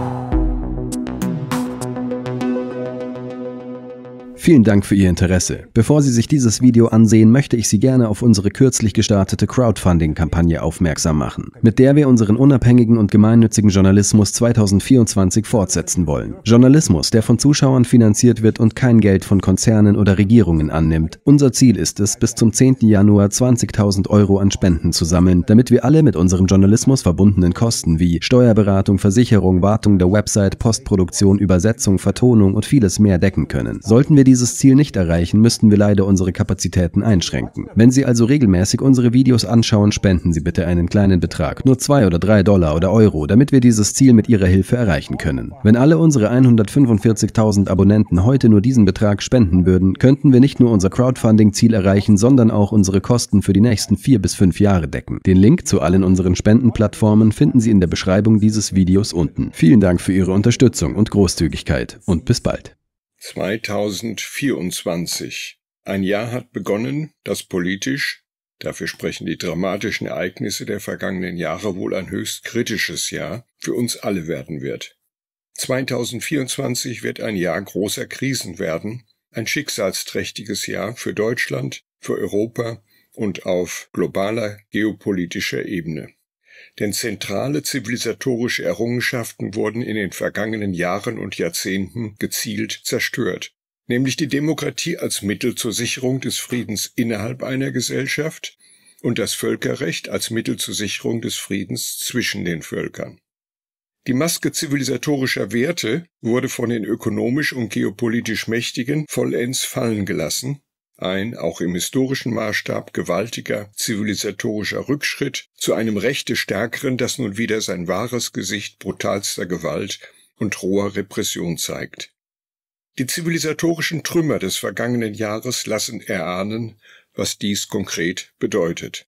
thank you Vielen Dank für Ihr Interesse. Bevor Sie sich dieses Video ansehen, möchte ich Sie gerne auf unsere kürzlich gestartete Crowdfunding-Kampagne aufmerksam machen, mit der wir unseren unabhängigen und gemeinnützigen Journalismus 2024 fortsetzen wollen. Journalismus, der von Zuschauern finanziert wird und kein Geld von Konzernen oder Regierungen annimmt. Unser Ziel ist es, bis zum 10. Januar 20.000 Euro an Spenden zu sammeln, damit wir alle mit unserem Journalismus verbundenen Kosten wie Steuerberatung, Versicherung, Wartung der Website, Postproduktion, Übersetzung, Vertonung und vieles mehr decken können. Sollten wir dieses Ziel nicht erreichen, müssten wir leider unsere Kapazitäten einschränken. Wenn Sie also regelmäßig unsere Videos anschauen, spenden Sie bitte einen kleinen Betrag, nur zwei oder drei Dollar oder Euro, damit wir dieses Ziel mit Ihrer Hilfe erreichen können. Wenn alle unsere 145.000 Abonnenten heute nur diesen Betrag spenden würden, könnten wir nicht nur unser Crowdfunding-Ziel erreichen, sondern auch unsere Kosten für die nächsten vier bis fünf Jahre decken. Den Link zu allen unseren Spendenplattformen finden Sie in der Beschreibung dieses Videos unten. Vielen Dank für Ihre Unterstützung und Großzügigkeit und bis bald. 2024. Ein Jahr hat begonnen, das politisch, dafür sprechen die dramatischen Ereignisse der vergangenen Jahre wohl ein höchst kritisches Jahr für uns alle werden wird. 2024 wird ein Jahr großer Krisen werden, ein schicksalsträchtiges Jahr für Deutschland, für Europa und auf globaler geopolitischer Ebene denn zentrale zivilisatorische Errungenschaften wurden in den vergangenen Jahren und Jahrzehnten gezielt zerstört, nämlich die Demokratie als Mittel zur Sicherung des Friedens innerhalb einer Gesellschaft und das Völkerrecht als Mittel zur Sicherung des Friedens zwischen den Völkern. Die Maske zivilisatorischer Werte wurde von den ökonomisch und geopolitisch Mächtigen vollends fallen gelassen ein auch im historischen Maßstab gewaltiger zivilisatorischer Rückschritt zu einem Rechte Stärkeren, das nun wieder sein wahres Gesicht brutalster Gewalt und roher Repression zeigt. Die zivilisatorischen Trümmer des vergangenen Jahres lassen erahnen, was dies konkret bedeutet.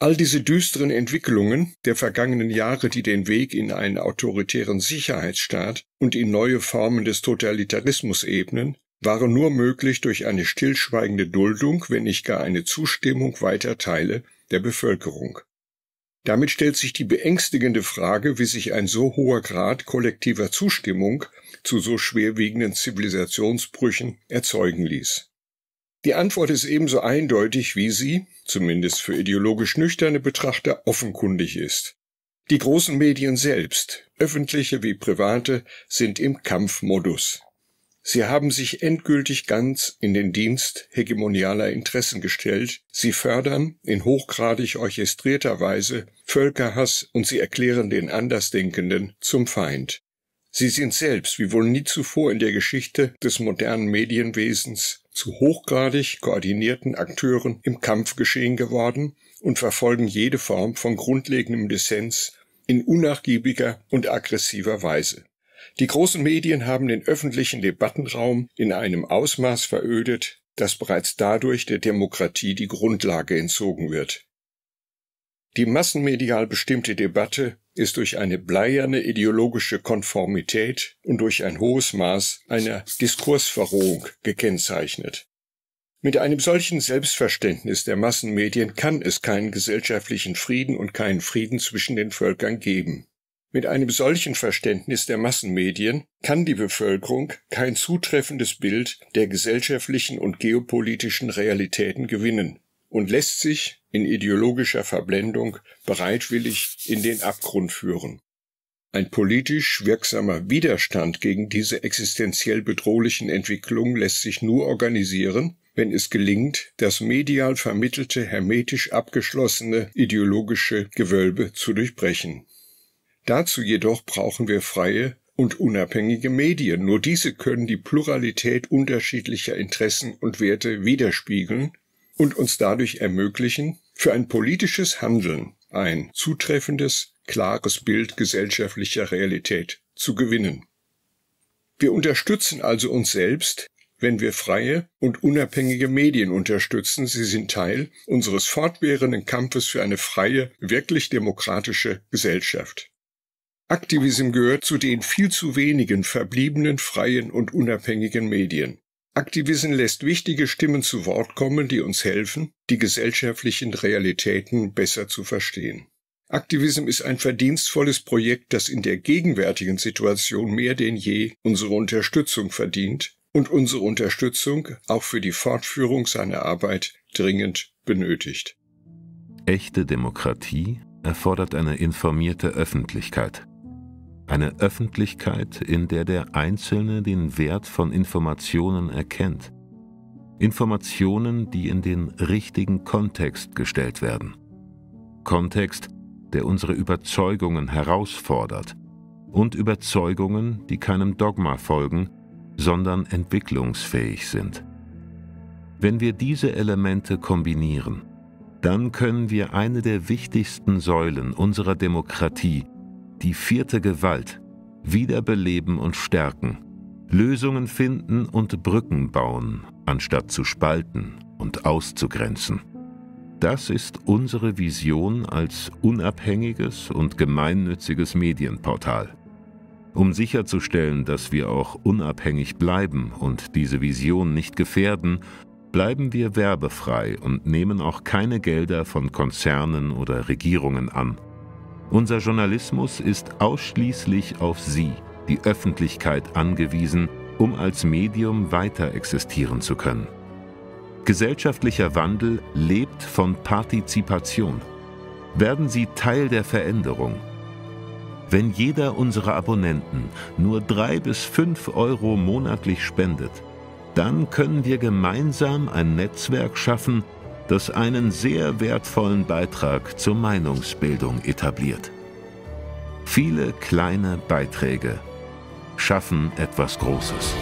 All diese düsteren Entwicklungen der vergangenen Jahre, die den Weg in einen autoritären Sicherheitsstaat und in neue Formen des Totalitarismus ebnen, waren nur möglich durch eine stillschweigende Duldung, wenn nicht gar eine Zustimmung weiter Teile der Bevölkerung. Damit stellt sich die beängstigende Frage, wie sich ein so hoher Grad kollektiver Zustimmung zu so schwerwiegenden Zivilisationsbrüchen erzeugen ließ. Die Antwort ist ebenso eindeutig, wie sie, zumindest für ideologisch nüchterne Betrachter, offenkundig ist. Die großen Medien selbst, öffentliche wie private, sind im Kampfmodus. Sie haben sich endgültig ganz in den Dienst hegemonialer Interessen gestellt, sie fördern in hochgradig orchestrierter Weise Völkerhass und sie erklären den Andersdenkenden zum Feind. Sie sind selbst, wie wohl nie zuvor in der Geschichte des modernen Medienwesens, zu hochgradig koordinierten Akteuren im Kampfgeschehen geworden und verfolgen jede Form von grundlegendem Dissens in unnachgiebiger und aggressiver Weise. Die großen Medien haben den öffentlichen Debattenraum in einem Ausmaß verödet, dass bereits dadurch der Demokratie die Grundlage entzogen wird. Die massenmedial bestimmte Debatte ist durch eine bleierne ideologische Konformität und durch ein hohes Maß einer Diskursverrohung gekennzeichnet. Mit einem solchen Selbstverständnis der Massenmedien kann es keinen gesellschaftlichen Frieden und keinen Frieden zwischen den Völkern geben. Mit einem solchen Verständnis der Massenmedien kann die Bevölkerung kein zutreffendes Bild der gesellschaftlichen und geopolitischen Realitäten gewinnen und lässt sich in ideologischer Verblendung bereitwillig in den Abgrund führen. Ein politisch wirksamer Widerstand gegen diese existenziell bedrohlichen Entwicklungen lässt sich nur organisieren, wenn es gelingt, das medial vermittelte hermetisch abgeschlossene ideologische Gewölbe zu durchbrechen. Dazu jedoch brauchen wir freie und unabhängige Medien. Nur diese können die Pluralität unterschiedlicher Interessen und Werte widerspiegeln und uns dadurch ermöglichen, für ein politisches Handeln ein zutreffendes, klares Bild gesellschaftlicher Realität zu gewinnen. Wir unterstützen also uns selbst, wenn wir freie und unabhängige Medien unterstützen. Sie sind Teil unseres fortwährenden Kampfes für eine freie, wirklich demokratische Gesellschaft. Aktivism gehört zu den viel zu wenigen verbliebenen freien und unabhängigen Medien. Aktivism lässt wichtige Stimmen zu Wort kommen, die uns helfen, die gesellschaftlichen Realitäten besser zu verstehen. Aktivism ist ein verdienstvolles Projekt, das in der gegenwärtigen Situation mehr denn je unsere Unterstützung verdient und unsere Unterstützung auch für die Fortführung seiner Arbeit dringend benötigt. Echte Demokratie erfordert eine informierte Öffentlichkeit. Eine Öffentlichkeit, in der der Einzelne den Wert von Informationen erkennt. Informationen, die in den richtigen Kontext gestellt werden. Kontext, der unsere Überzeugungen herausfordert und Überzeugungen, die keinem Dogma folgen, sondern entwicklungsfähig sind. Wenn wir diese Elemente kombinieren, dann können wir eine der wichtigsten Säulen unserer Demokratie, die vierte Gewalt, wiederbeleben und stärken, Lösungen finden und Brücken bauen, anstatt zu spalten und auszugrenzen. Das ist unsere Vision als unabhängiges und gemeinnütziges Medienportal. Um sicherzustellen, dass wir auch unabhängig bleiben und diese Vision nicht gefährden, bleiben wir werbefrei und nehmen auch keine Gelder von Konzernen oder Regierungen an. Unser Journalismus ist ausschließlich auf Sie, die Öffentlichkeit, angewiesen, um als Medium weiter existieren zu können. Gesellschaftlicher Wandel lebt von Partizipation. Werden Sie Teil der Veränderung wenn jeder unserer Abonnenten nur drei bis fünf Euro monatlich spendet, dann können wir gemeinsam ein Netzwerk schaffen, das einen sehr wertvollen Beitrag zur Meinungsbildung etabliert. Viele kleine Beiträge schaffen etwas Großes.